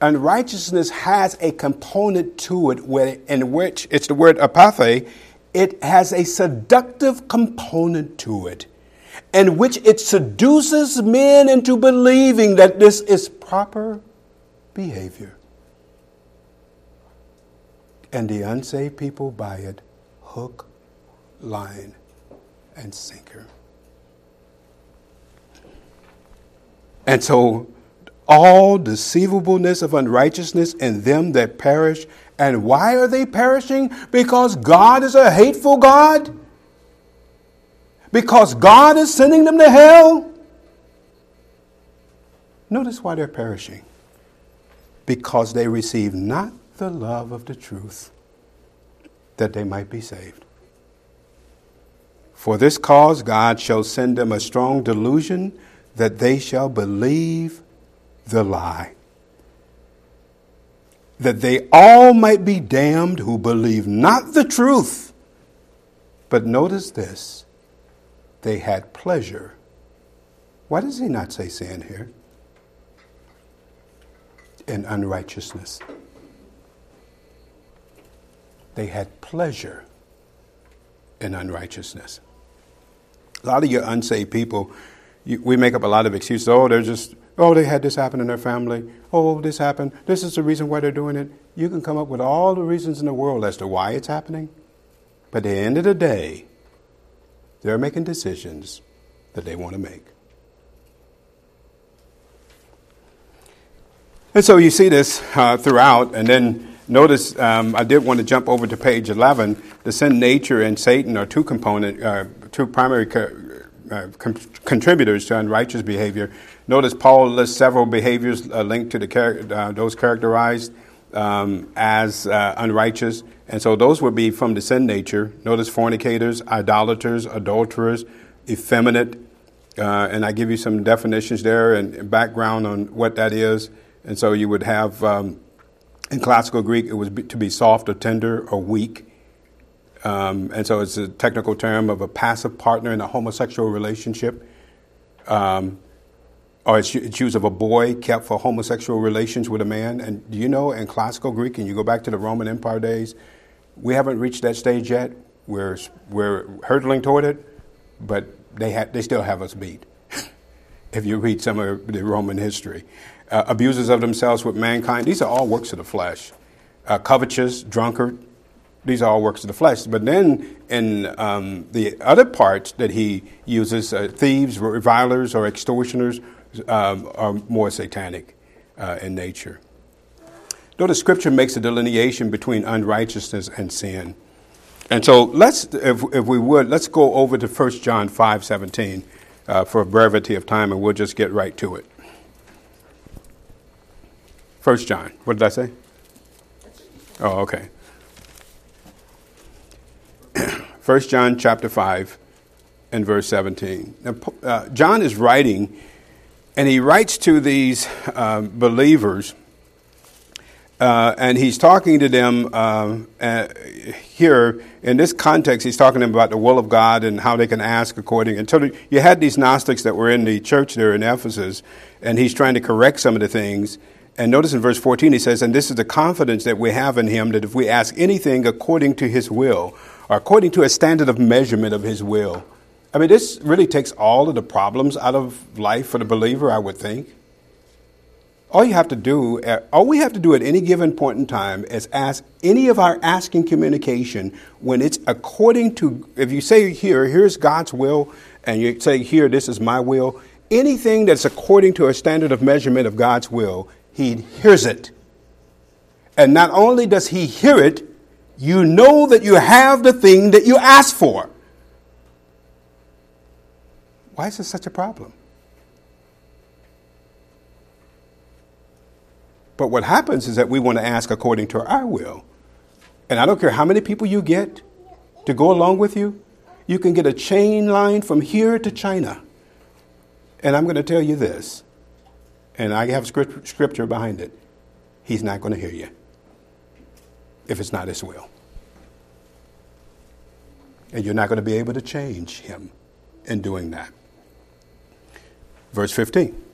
unrighteousness has a component to it where, in which it's the word apate, it has a seductive component to it, in which it seduces men into believing that this is proper behavior. And the unsaved people buy it hook, line, and sinker. And so all deceivableness of unrighteousness in them that perish. And why are they perishing? Because God is a hateful God? Because God is sending them to hell? Notice why they're perishing. Because they receive not the love of the truth that they might be saved. For this cause, God shall send them a strong delusion that they shall believe the lie. That they all might be damned who believe not the truth. But notice this they had pleasure. Why does he not say sin here? In unrighteousness. They had pleasure in unrighteousness. A lot of your unsaved people, you, we make up a lot of excuses. Oh, they're just Oh, they had this happen in their family. Oh, this happened. This is the reason why they're doing it. You can come up with all the reasons in the world as to why it's happening. But at the end of the day, they're making decisions that they want to make. And so you see this uh, throughout. And then notice um, I did want to jump over to page 11. The sin nature and Satan are two component, uh, two primary co- uh, con- contributors to unrighteous behavior. Notice Paul lists several behaviors uh, linked to the char- uh, those characterized um, as uh, unrighteous, and so those would be from the sin nature. Notice fornicators, idolaters, adulterers, effeminate, uh, and I give you some definitions there and background on what that is. And so you would have um, in classical Greek it was to be soft or tender or weak. Um, and so it's a technical term of a passive partner in a homosexual relationship. Um, or it's, it's used of a boy kept for homosexual relations with a man. And do you know in classical Greek, and you go back to the Roman Empire days, we haven't reached that stage yet. We're, we're hurtling toward it, but they, ha- they still have us beat. if you read some of the Roman history, uh, abuses of themselves with mankind, these are all works of the flesh. Uh, covetous, drunkard, these are all works of the flesh. But then in um, the other parts that he uses, uh, thieves, revilers, or extortioners, um, are more satanic uh, in nature. Though the scripture makes a delineation between unrighteousness and sin. And so let's, if, if we would, let's go over to 1 John 5 17 uh, for brevity of time, and we'll just get right to it. 1 John, what did I say? Oh, okay. 1 John chapter 5 and verse 17. Now, uh, John is writing and he writes to these um, believers, uh, and he's talking to them um, uh, here in this context. He's talking to them about the will of God and how they can ask according. And so you had these Gnostics that were in the church there in Ephesus, and he's trying to correct some of the things. And notice in verse 14 he says, And this is the confidence that we have in him that if we ask anything according to his will, or according to a standard of measurement of his will, I mean, this really takes all of the problems out of life for the believer, I would think. All you have to do, uh, all we have to do at any given point in time is ask any of our asking communication when it's according to, if you say here, here's God's will, and you say here, this is my will, anything that's according to a standard of measurement of God's will, He hears it. And not only does He hear it, you know that you have the thing that you asked for. Why is this such a problem? But what happens is that we want to ask according to our will. And I don't care how many people you get to go along with you, you can get a chain line from here to China. And I'm going to tell you this, and I have scripture behind it. He's not going to hear you if it's not his will. And you're not going to be able to change him in doing that. Verse 15.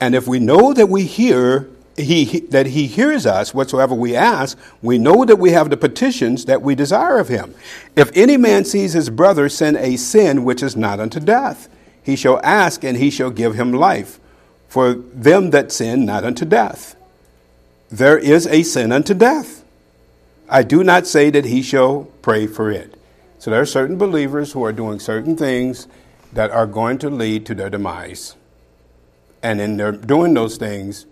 And if we know that we hear he, that he hears us whatsoever we ask, we know that we have the petitions that we desire of him. If any man sees his brother sin a sin which is not unto death, he shall ask, and he shall give him life. For them that sin not unto death. There is a sin unto death. I do not say that he shall pray for it. So there are certain believers who are doing certain things that are going to lead to their demise. And in their doing those things,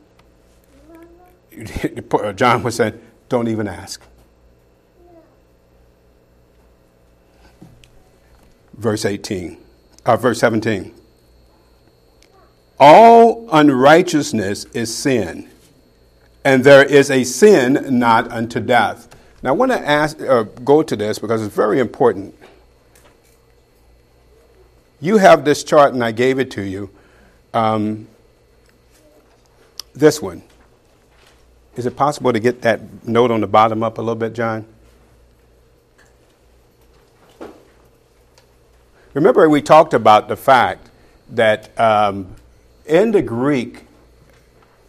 John was saying, don't even ask. Verse 18, uh, verse 17. All unrighteousness is sin, and there is a sin not unto death. Now, I want to ask, uh, go to this because it's very important. You have this chart, and I gave it to you. Um, this one. Is it possible to get that note on the bottom up a little bit, John? Remember, we talked about the fact that um, in the Greek,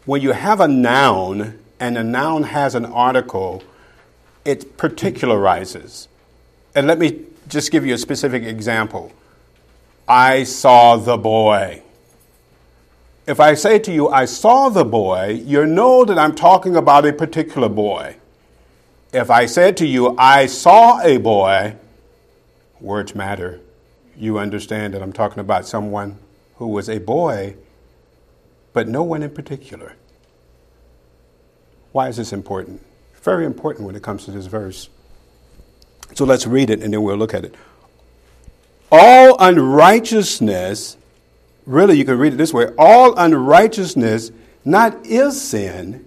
when you have a noun and a noun has an article, it particularizes. And let me just give you a specific example. I saw the boy. If I say to you, I saw the boy, you know that I'm talking about a particular boy. If I said to you, I saw a boy, words matter. You understand that I'm talking about someone who was a boy, but no one in particular. Why is this important? Very important when it comes to this verse. So let's read it and then we'll look at it. All unrighteousness really, you can read it this way all unrighteousness, not is sin,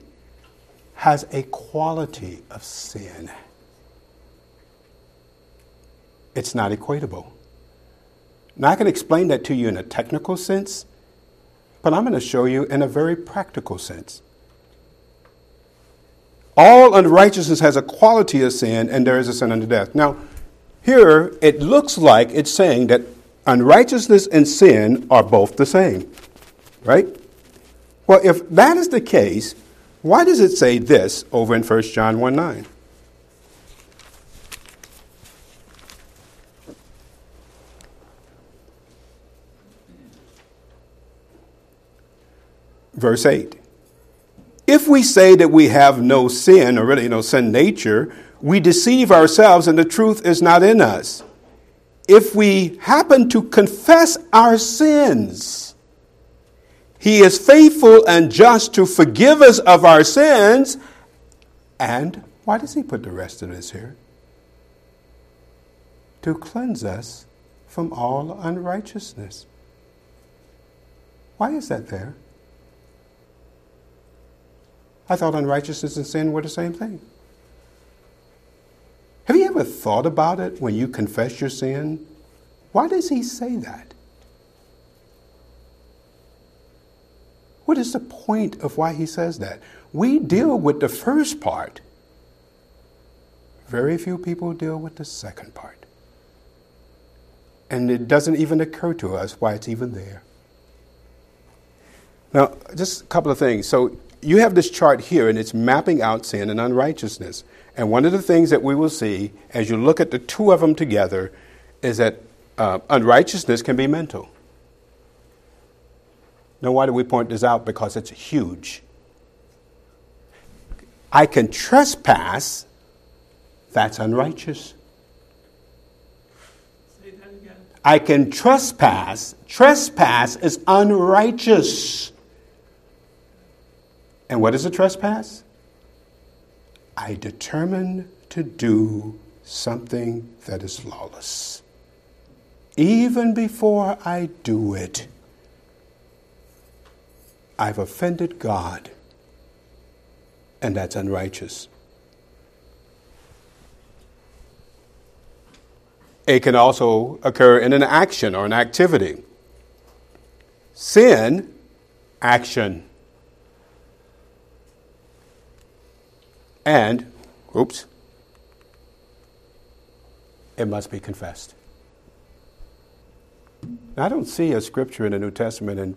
has a quality of sin. It's not equatable. Now, I can explain that to you in a technical sense, but I'm going to show you in a very practical sense. All unrighteousness has a quality of sin, and there is a sin unto death. Now, here it looks like it's saying that unrighteousness and sin are both the same. Right? Well, if that is the case, why does it say this over in 1 John 1 9? Verse 8. If we say that we have no sin, or really no sin nature, we deceive ourselves and the truth is not in us if we happen to confess our sins, He is faithful and just to forgive us of our sins. And why does He put the rest of this here? To cleanse us from all unrighteousness. Why is that there? I thought unrighteousness and sin were the same thing. Have you ever thought about it when you confess your sin? Why does he say that? What is the point of why he says that? We deal with the first part. Very few people deal with the second part. And it doesn't even occur to us why it's even there. Now, just a couple of things. So, you have this chart here, and it's mapping out sin and unrighteousness. And one of the things that we will see as you look at the two of them together is that uh, unrighteousness can be mental. Now, why do we point this out? Because it's huge. I can trespass, that's unrighteous. Again. I can trespass. Trespass is unrighteous. And what is a trespass? I determine to do something that is lawless. Even before I do it, I've offended God, and that's unrighteous. It can also occur in an action or an activity. Sin, action. And, oops, it must be confessed. I don't see a scripture in the New Testament, and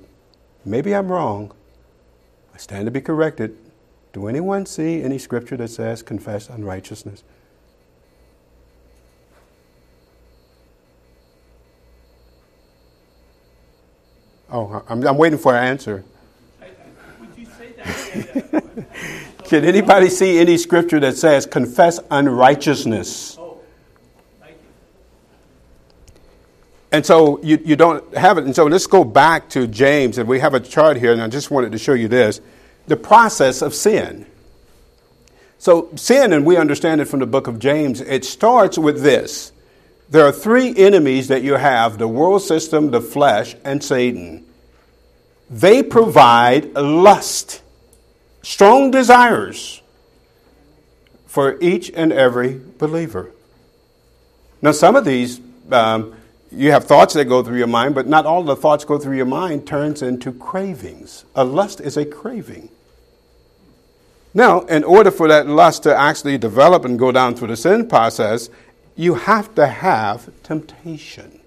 maybe I'm wrong. I stand to be corrected. Do anyone see any scripture that says confess unrighteousness? Oh, I'm, I'm waiting for an answer. Can anybody see any scripture that says confess unrighteousness? And so you, you don't have it. And so let's go back to James, and we have a chart here, and I just wanted to show you this the process of sin. So, sin, and we understand it from the book of James, it starts with this. There are three enemies that you have the world system, the flesh, and Satan. They provide lust, strong desires for each and every believer. Now, some of these um, you have thoughts that go through your mind, but not all the thoughts go through your mind turns into cravings. A lust is a craving. Now, in order for that lust to actually develop and go down through the sin process, you have to have temptation.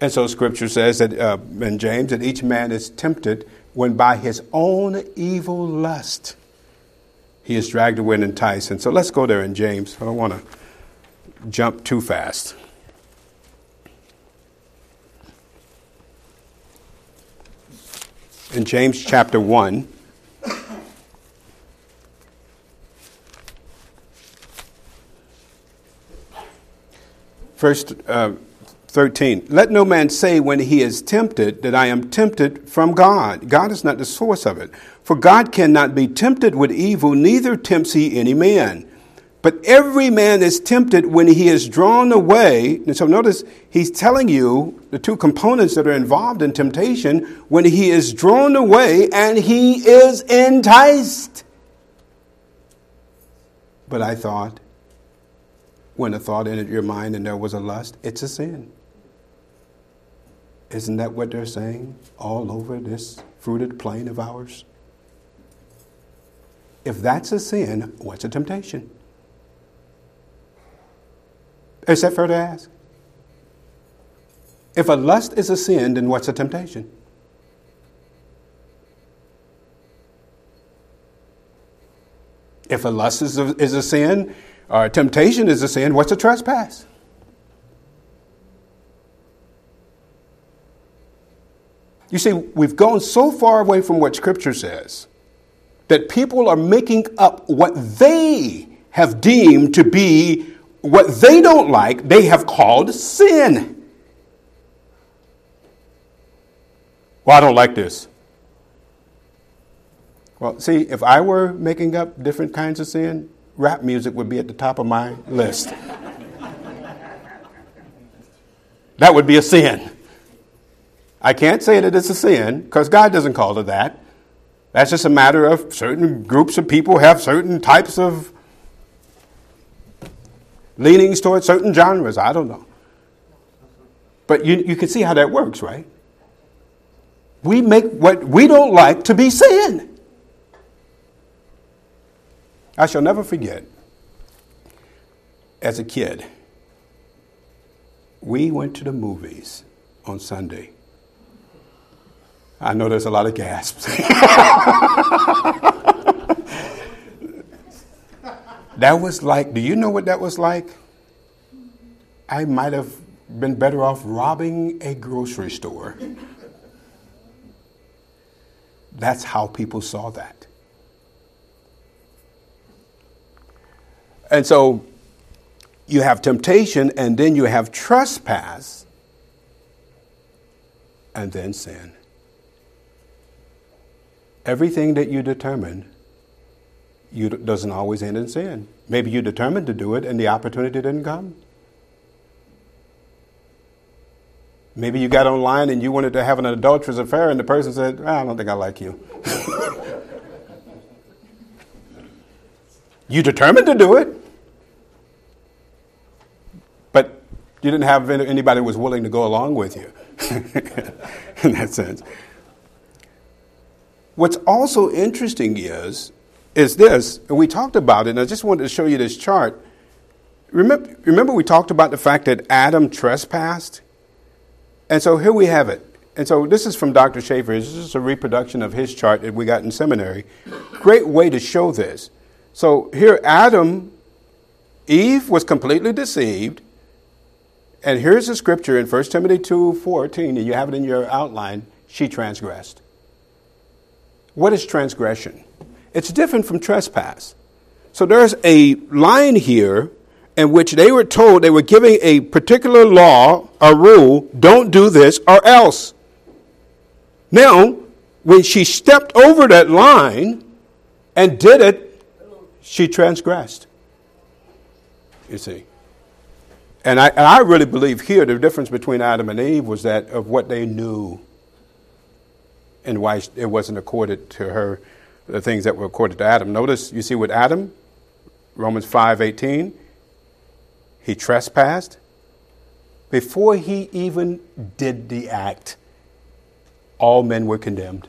And so Scripture says that uh, in James that each man is tempted when by his own evil lust he is dragged away and enticed. And so let's go there in James. I don't want to jump too fast. In James chapter 1, first uh, 13. Let no man say when he is tempted that I am tempted from God. God is not the source of it. For God cannot be tempted with evil, neither tempts he any man. But every man is tempted when he is drawn away. And so notice he's telling you the two components that are involved in temptation when he is drawn away and he is enticed. But I thought, when a thought entered your mind and there was a lust, it's a sin. Isn't that what they're saying all over this fruited plain of ours? If that's a sin, what's a temptation? Is that fair to ask? If a lust is a sin, then what's a temptation? If a lust is a, is a sin, or a temptation is a sin, what's a trespass? You see, we've gone so far away from what Scripture says that people are making up what they have deemed to be what they don't like, they have called sin. Well, I don't like this. Well, see, if I were making up different kinds of sin, rap music would be at the top of my list. that would be a sin. I can't say that it's a sin because God doesn't call it that. That's just a matter of certain groups of people have certain types of leanings towards certain genres. I don't know. But you, you can see how that works, right? We make what we don't like to be sin. I shall never forget, as a kid, we went to the movies on Sunday. I know there's a lot of gasps. That was like, do you know what that was like? I might have been better off robbing a grocery store. That's how people saw that. And so you have temptation, and then you have trespass, and then sin. Everything that you determine you doesn't always end in sin. Maybe you determined to do it and the opportunity didn't come. Maybe you got online and you wanted to have an adulterous affair and the person said, ah, I don't think I like you. you determined to do it, but you didn't have anybody who was willing to go along with you in that sense. What's also interesting is is this, and we talked about it, and I just wanted to show you this chart. Remember, remember we talked about the fact that Adam trespassed? And so here we have it. and so this is from Dr. Chafer. This is a reproduction of his chart that we got in seminary. Great way to show this. So here, Adam, Eve was completely deceived. And here's the scripture in 1 Timothy 2 14, and you have it in your outline. She transgressed. What is transgression? It's different from trespass. So there's a line here in which they were told they were giving a particular law, a rule, don't do this or else. Now, when she stepped over that line and did it, she transgressed. You see. And I, and I really believe here the difference between Adam and Eve was that of what they knew and why it wasn't accorded to her the things that were accorded to Adam. Notice, you see with Adam, Romans 5:18, he trespassed before he even did the act. All men were condemned.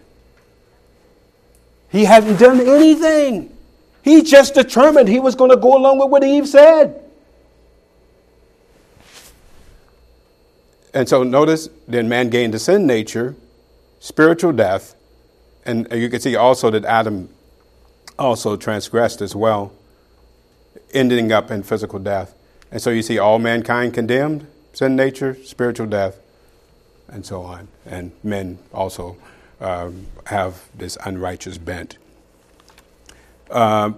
He hadn't done anything. He just determined he was going to go along with what Eve said. And so notice, then man gained the sin nature, spiritual death, and you can see also that Adam also transgressed as well, ending up in physical death. And so you see all mankind condemned, sin nature, spiritual death, and so on. And men also um, have this unrighteous bent. Uh,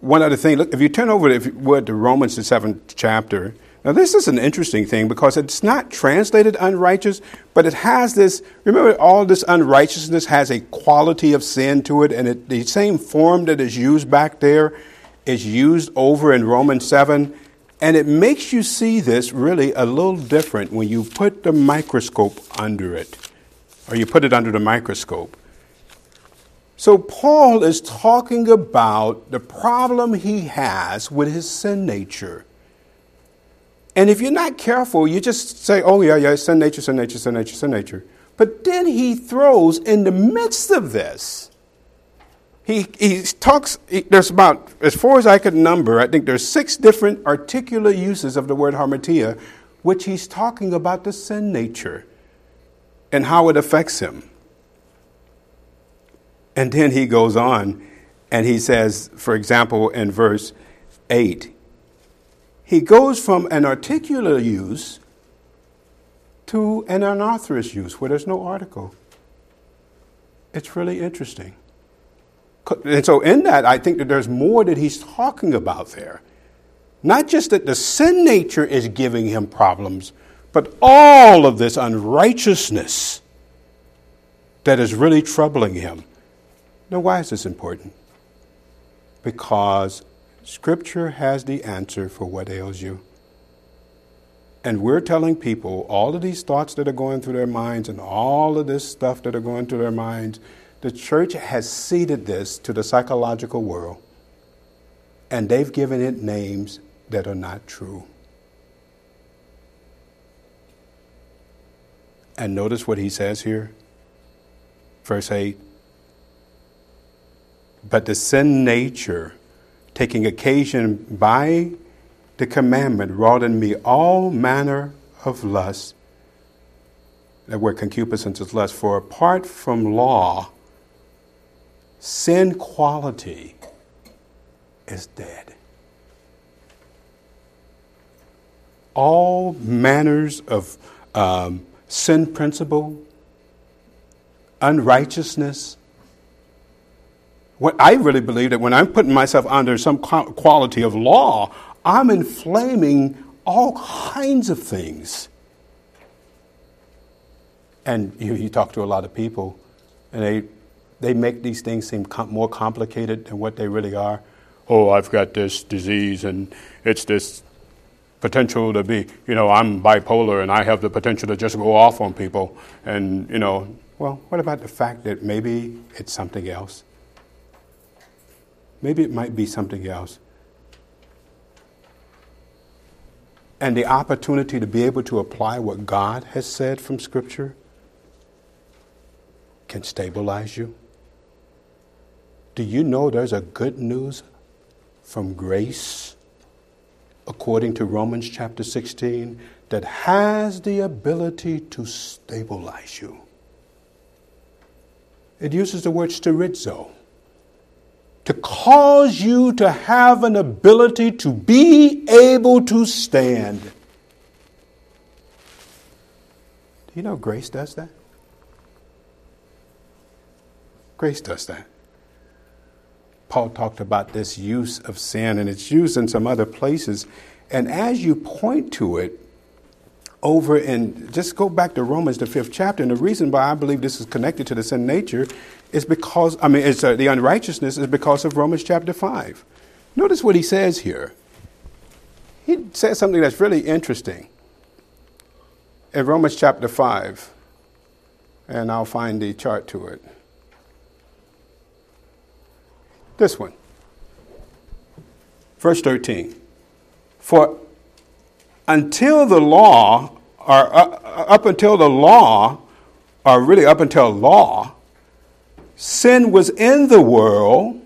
one other thing, look, if you turn over, if you would, to Romans, the seventh chapter, now, this is an interesting thing because it's not translated unrighteous, but it has this. Remember, all this unrighteousness has a quality of sin to it, and it, the same form that is used back there is used over in Romans 7. And it makes you see this really a little different when you put the microscope under it, or you put it under the microscope. So, Paul is talking about the problem he has with his sin nature. And if you're not careful, you just say, oh, yeah, yeah, sin nature, sin nature, sin nature, sin nature. But then he throws in the midst of this, he, he talks, he, there's about, as far as I could number, I think there's six different articular uses of the word hamartia, which he's talking about the sin nature and how it affects him. And then he goes on and he says, for example, in verse 8, he goes from an articular use to an anarthrous use where there's no article. It's really interesting. And so, in that, I think that there's more that he's talking about there. Not just that the sin nature is giving him problems, but all of this unrighteousness that is really troubling him. Now, why is this important? Because Scripture has the answer for what ails you. And we're telling people all of these thoughts that are going through their minds and all of this stuff that are going through their minds, the church has ceded this to the psychological world. And they've given it names that are not true. And notice what he says here. Verse 8. But the sin nature taking occasion by the commandment, wrought in me all manner of lust. That word concupiscence is lust. For apart from law, sin quality is dead. All manners of um, sin principle, unrighteousness, what I really believe that when I'm putting myself under some quality of law, I'm inflaming all kinds of things. And you, you talk to a lot of people, and they, they make these things seem com- more complicated than what they really are. Oh, I've got this disease, and it's this potential to be, you know, I'm bipolar and I have the potential to just go off on people. And, you know, well, what about the fact that maybe it's something else? Maybe it might be something else. And the opportunity to be able to apply what God has said from Scripture can stabilize you. Do you know there's a good news from grace, according to Romans chapter 16, that has the ability to stabilize you? It uses the word sterizo. To cause you to have an ability to be able to stand. Do you know grace does that? Grace does that. Paul talked about this use of sin, and it's used in some other places. And as you point to it, over in just go back to Romans, the fifth chapter, and the reason why I believe this is connected to the sin nature is because, I mean, it's, uh, the unrighteousness is because of Romans chapter 5. Notice what he says here. He says something that's really interesting in Romans chapter 5, and I'll find the chart to it. This one. Verse 13. For until the law, or uh, up until the law, or really up until law, sin was in the world,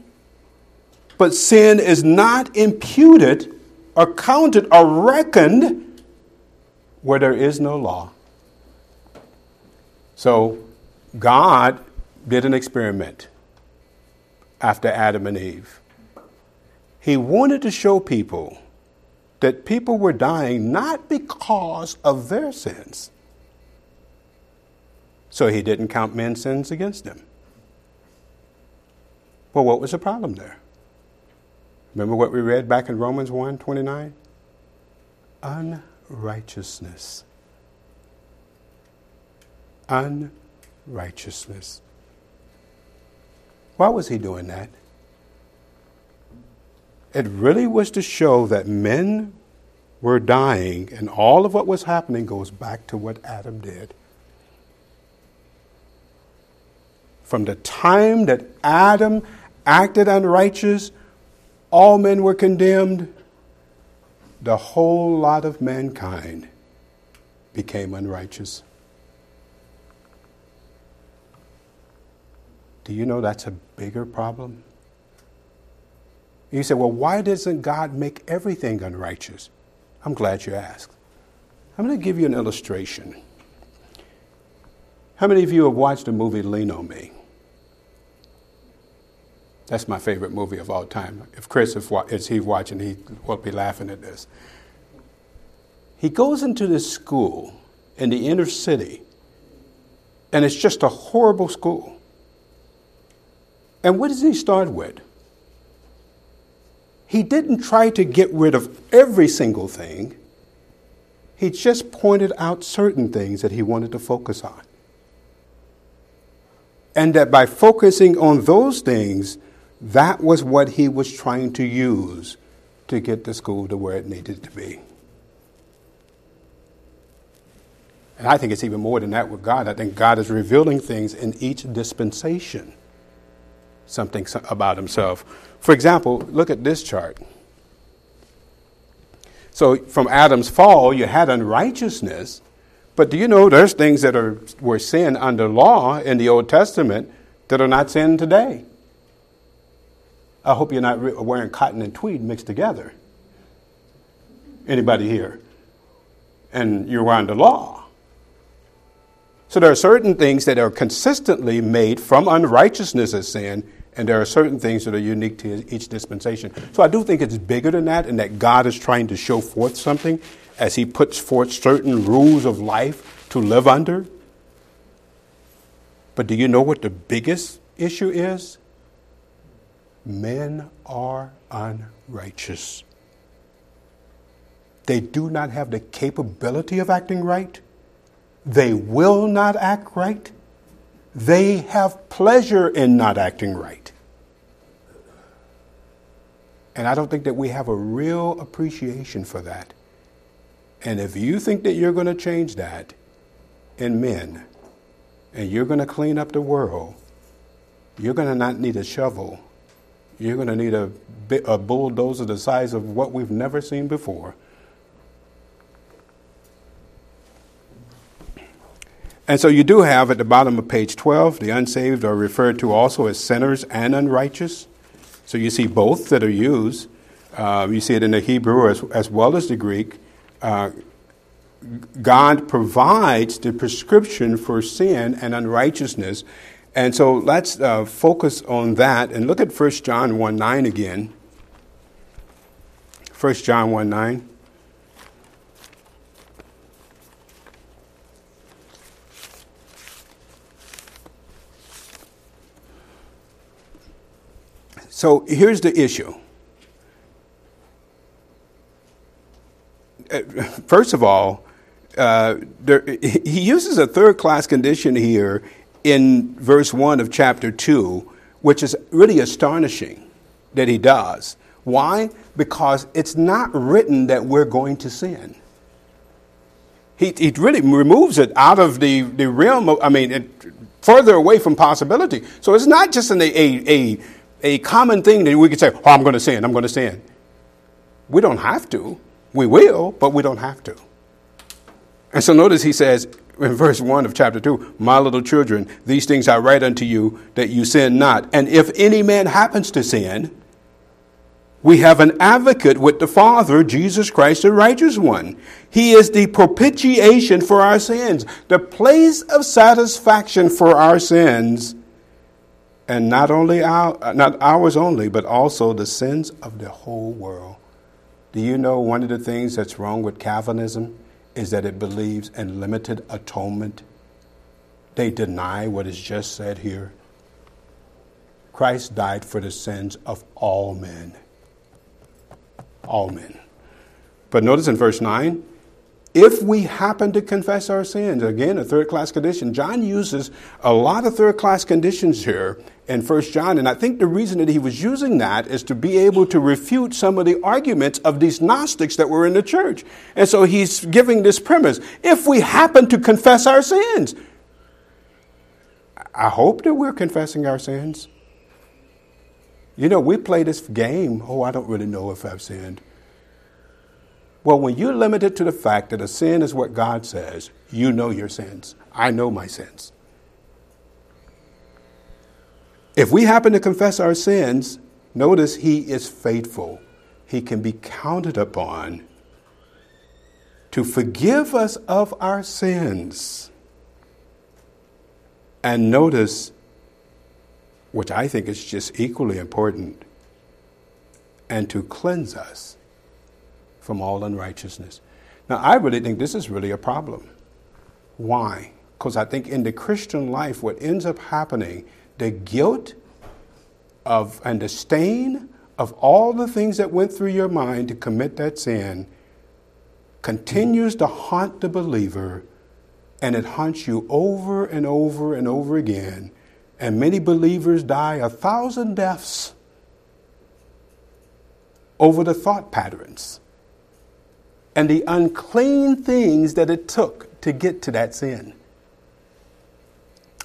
but sin is not imputed or counted or reckoned where there is no law. So God did an experiment after Adam and Eve. He wanted to show people that people were dying not because of their sins. So he didn't count men's sins against them. Well, what was the problem there? Remember what we read back in Romans 1 29? Unrighteousness. Unrighteousness. Why was he doing that? It really was to show that men were dying, and all of what was happening goes back to what Adam did. From the time that Adam acted unrighteous, all men were condemned, the whole lot of mankind became unrighteous. Do you know that's a bigger problem? You say, well, why doesn't God make everything unrighteous? I'm glad you asked. I'm going to give you an illustration. How many of you have watched the movie Lean on Me? That's my favorite movie of all time. If Chris is he watching, he will be laughing at this. He goes into this school in the inner city, and it's just a horrible school. And what does he start with? He didn't try to get rid of every single thing. He just pointed out certain things that he wanted to focus on. And that by focusing on those things, that was what he was trying to use to get the school to where it needed to be. And I think it's even more than that with God. I think God is revealing things in each dispensation something about himself. For example, look at this chart. So from Adam's fall, you had unrighteousness, but do you know there's things that are were sin under law in the Old Testament that are not sin today? I hope you're not wearing cotton and tweed mixed together. Anybody here? And you're under law. So there are certain things that are consistently made from unrighteousness as sin, and there are certain things that are unique to each dispensation. So I do think it's bigger than that, and that God is trying to show forth something as He puts forth certain rules of life to live under. But do you know what the biggest issue is? Men are unrighteous. They do not have the capability of acting right. They will not act right. They have pleasure in not acting right. And I don't think that we have a real appreciation for that. And if you think that you're going to change that in men, and you're going to clean up the world, you're going to not need a shovel. You're going to need a, a bulldozer the size of what we've never seen before And so you do have at the bottom of page 12, the unsaved are referred to also as sinners and unrighteous. So you see both that are used. Uh, you see it in the Hebrew as, as well as the Greek. Uh, God provides the prescription for sin and unrighteousness. And so let's uh, focus on that and look at 1 John 1 9 again. 1 John 1 9. So here's the issue. Uh, first of all, uh, there, he uses a third class condition here in verse 1 of chapter 2, which is really astonishing that he does. Why? Because it's not written that we're going to sin. He, he really removes it out of the, the realm of, I mean, it, further away from possibility. So it's not just an, a, a, a common thing that we could say, oh, I'm going to sin, I'm going to sin. We don't have to. We will, but we don't have to. And so notice he says in verse 1 of chapter 2, My little children, these things I write unto you that you sin not. And if any man happens to sin, we have an advocate with the Father, Jesus Christ, the righteous one. He is the propitiation for our sins, the place of satisfaction for our sins, and not only our, not ours only, but also the sins of the whole world. Do you know one of the things that's wrong with Calvinism is that it believes in limited atonement? They deny what is just said here. Christ died for the sins of all men all men. But notice in verse 9, if we happen to confess our sins, again, a third class condition, John uses a lot of third class conditions here in 1 John. And I think the reason that he was using that is to be able to refute some of the arguments of these Gnostics that were in the church. And so he's giving this premise if we happen to confess our sins, I hope that we're confessing our sins. You know, we play this game. Oh, I don't really know if I've sinned. Well, when you're limited to the fact that a sin is what God says, you know your sins. I know my sins. If we happen to confess our sins, notice He is faithful. He can be counted upon to forgive us of our sins. And notice which I think is just equally important, and to cleanse us from all unrighteousness. Now, I really think this is really a problem. Why? Because I think in the Christian life, what ends up happening, the guilt of and the stain of all the things that went through your mind to commit that sin continues to haunt the believer, and it haunts you over and over and over again and many believers die a thousand deaths over the thought patterns and the unclean things that it took to get to that sin.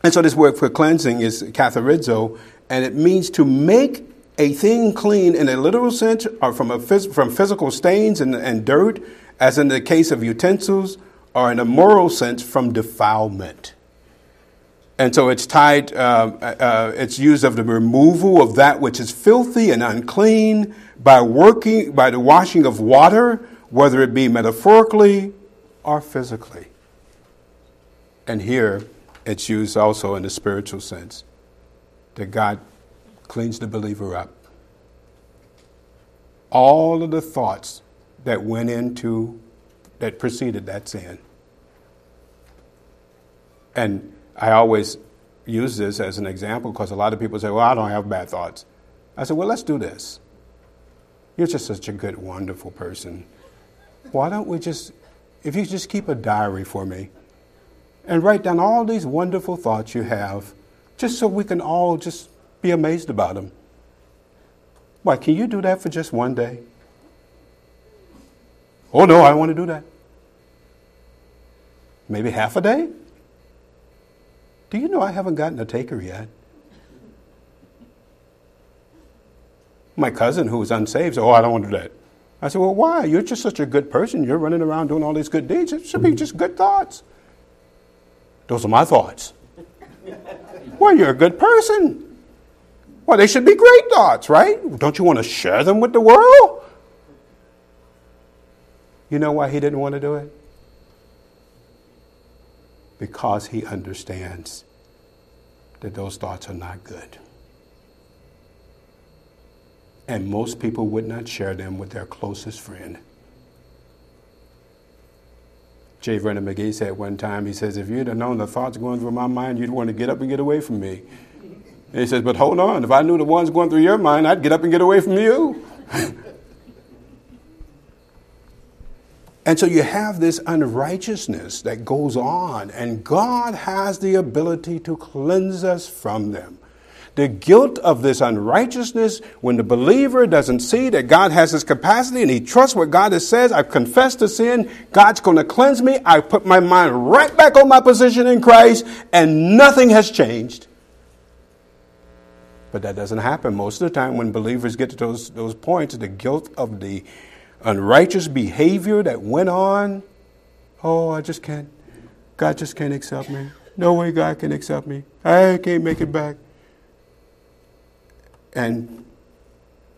And so this word for cleansing is katharizo, and it means to make a thing clean in a literal sense or from, a phys- from physical stains and, and dirt, as in the case of utensils, or in a moral sense from defilement. And so it's tied, uh, uh, it's used of the removal of that which is filthy and unclean by working, by the washing of water, whether it be metaphorically or physically. And here it's used also in the spiritual sense that God cleans the believer up. All of the thoughts that went into, that preceded that sin. And I always use this as an example because a lot of people say, Well, I don't have bad thoughts. I said, Well, let's do this. You're just such a good, wonderful person. Why don't we just, if you just keep a diary for me and write down all these wonderful thoughts you have, just so we can all just be amazed about them? Why, can you do that for just one day? Oh, no, I want to do that. Maybe half a day? Do you know I haven't gotten a taker yet? My cousin, who was unsaved, said, Oh, I don't want to do that. I said, Well, why? You're just such a good person. You're running around doing all these good deeds. It should be just good thoughts. Those are my thoughts. well, you're a good person. Well, they should be great thoughts, right? Don't you want to share them with the world? You know why he didn't want to do it? because he understands that those thoughts are not good. And most people would not share them with their closest friend. J. Vernon McGee said one time, he says, if you'd have known the thoughts going through my mind, you'd want to get up and get away from me. And he says, but hold on, if I knew the ones going through your mind, I'd get up and get away from you. and so you have this unrighteousness that goes on, and God has the ability to cleanse us from them the guilt of this unrighteousness when the believer doesn't see that God has his capacity and he trusts what God has says. I've confessed the sin. God's going to cleanse me. I put my mind right back on my position in Christ and nothing has changed. But that doesn't happen most of the time when believers get to those, those points. The guilt of the unrighteous behavior that went on. Oh, I just can't. God just can't accept me. No way God can accept me. I can't make it back. And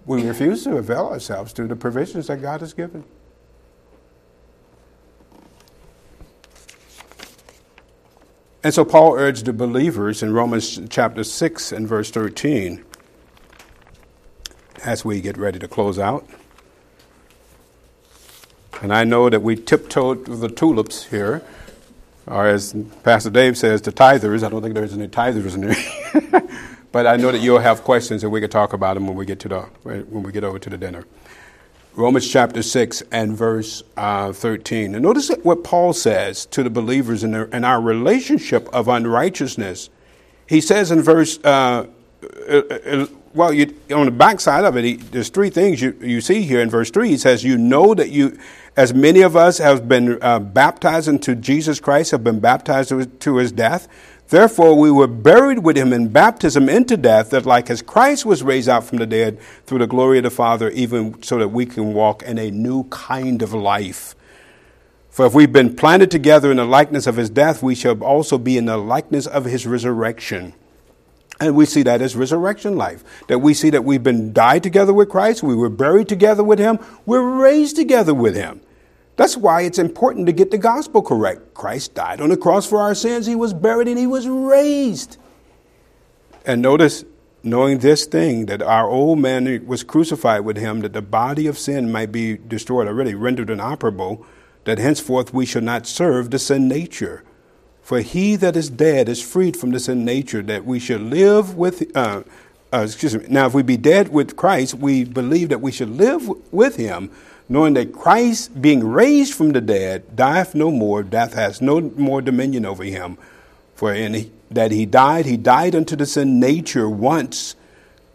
we refuse to avail ourselves to the provisions that God has given. And so Paul urged the believers in Romans chapter 6 and verse 13 as we get ready to close out. And I know that we tiptoed the tulips here, or as Pastor Dave says, the tithers. I don't think there's any tithers in there. But I know that you'll have questions and we can talk about them when we get to the when we get over to the dinner. Romans chapter 6 and verse uh, 13. And notice what Paul says to the believers in, their, in our relationship of unrighteousness. He says in verse, uh, uh, uh well, you, on the backside of it, he, there's three things you, you see here in verse 3. He says, You know that you, as many of us have been uh, baptized into Jesus Christ, have been baptized to, to his death. Therefore, we were buried with him in baptism into death, that like as Christ was raised out from the dead through the glory of the Father, even so that we can walk in a new kind of life. For if we've been planted together in the likeness of his death, we shall also be in the likeness of his resurrection. And we see that as resurrection life. That we see that we've been died together with Christ, we were buried together with him, we're raised together with him. That's why it's important to get the gospel correct. Christ died on the cross for our sins, he was buried, and he was raised. And notice, knowing this thing, that our old man was crucified with him, that the body of sin might be destroyed, already rendered inoperable, that henceforth we shall not serve the sin nature. For he that is dead is freed from the sin nature, that we should live with. Uh, uh, excuse me. Now, if we be dead with Christ, we believe that we should live with him knowing that Christ, being raised from the dead, dieth no more, death has no more dominion over him. For in that he died, he died unto the sin nature once,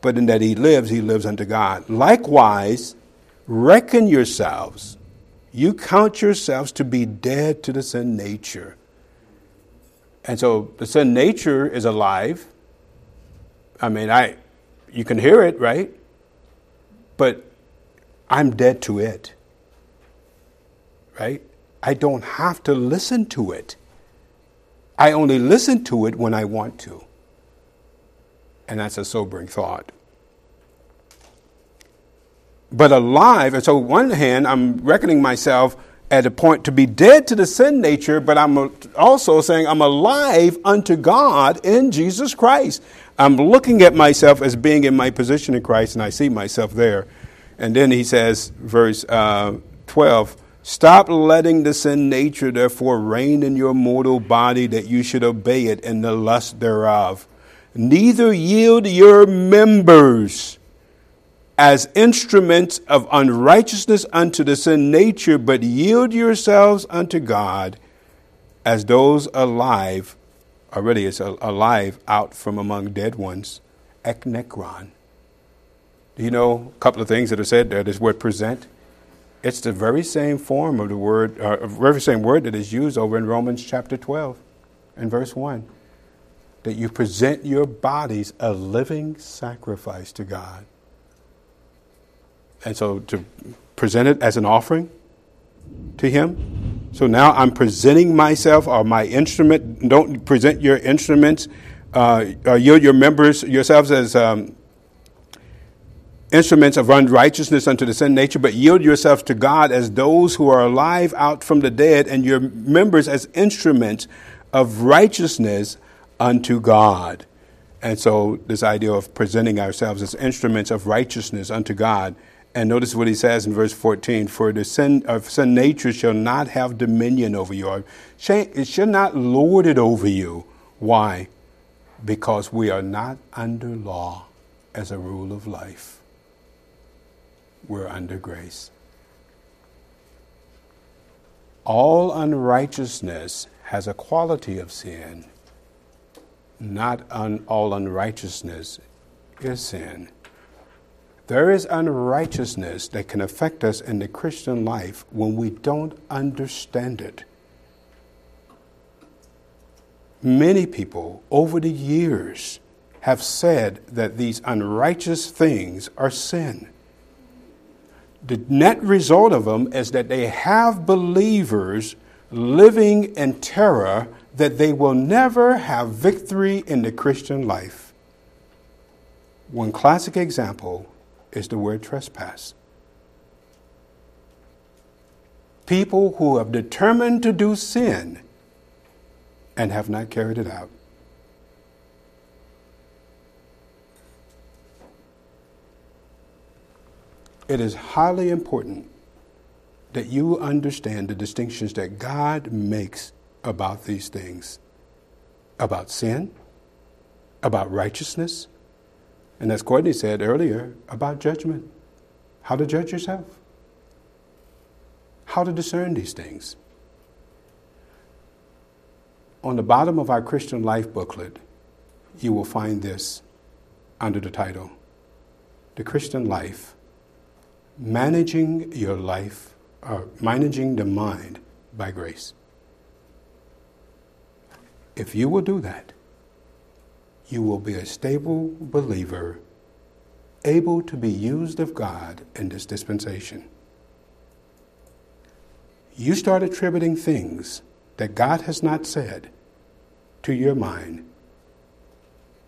but in that he lives, he lives unto God. Likewise, reckon yourselves, you count yourselves to be dead to the sin nature. And so the sin nature is alive. I mean, I you can hear it, right? But I'm dead to it. Right? I don't have to listen to it. I only listen to it when I want to. And that's a sobering thought. But alive, and so on one hand, I'm reckoning myself at a point to be dead to the sin nature, but I'm also saying I'm alive unto God in Jesus Christ. I'm looking at myself as being in my position in Christ, and I see myself there. And then he says, verse uh, 12, Stop letting the sin nature, therefore, reign in your mortal body that you should obey it in the lust thereof. Neither yield your members as instruments of unrighteousness unto the sin nature, but yield yourselves unto God as those alive, already is alive out from among dead ones, eknekron. Do you know a couple of things that are said there? This word present. It's the very same form of the word, uh, very same word that is used over in Romans chapter 12 and verse 1. That you present your bodies a living sacrifice to God. And so to present it as an offering to Him. So now I'm presenting myself or my instrument. Don't present your instruments, uh, your members, yourselves as um, instruments of unrighteousness unto the sin nature, but yield yourselves to God as those who are alive out from the dead, and your members as instruments of righteousness unto God. And so, this idea of presenting ourselves as instruments of righteousness unto God. And notice what he says in verse 14 For the sin of sin nature shall not have dominion over you, it shall not lord it over you. Why? Because we are not under law as a rule of life, we're under grace. All unrighteousness has a quality of sin. Not un- all unrighteousness is sin. There is unrighteousness that can affect us in the Christian life when we don't understand it. Many people over the years have said that these unrighteous things are sin the net result of them is that they have believers living in terror that they will never have victory in the Christian life. One classic example is the word trespass. People who have determined to do sin and have not carried it out. It is highly important that you understand the distinctions that God makes about these things about sin, about righteousness, and as Courtney said earlier, about judgment. How to judge yourself, how to discern these things. On the bottom of our Christian Life booklet, you will find this under the title The Christian Life managing your life, or uh, managing the mind by grace. If you will do that, you will be a stable believer, able to be used of God in this dispensation. You start attributing things that God has not said to your mind.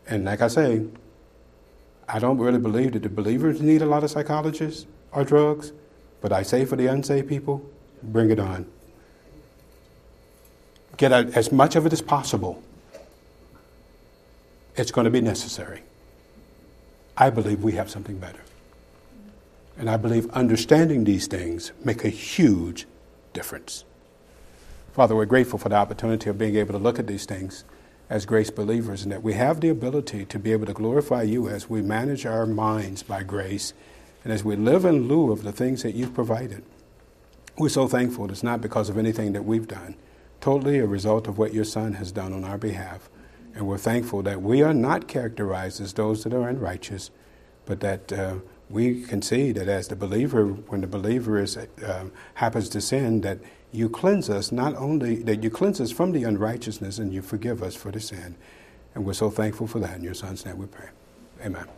And like I say, I don't really believe that the believers need a lot of psychologists or drugs, but I say for the unsaved people, bring it on. Get as much of it as possible. It's going to be necessary. I believe we have something better. And I believe understanding these things make a huge difference. Father, we're grateful for the opportunity of being able to look at these things as grace believers and that we have the ability to be able to glorify you as we manage our minds by grace and as we live in lieu of the things that you've provided, we're so thankful it's not because of anything that we've done, totally a result of what your Son has done on our behalf. And we're thankful that we are not characterized as those that are unrighteous, but that uh, we can see that as the believer, when the believer is, uh, happens to sin, that you cleanse us not only that you cleanse us from the unrighteousness and you forgive us for the sin. And we're so thankful for that. In your Son's name we pray. Amen.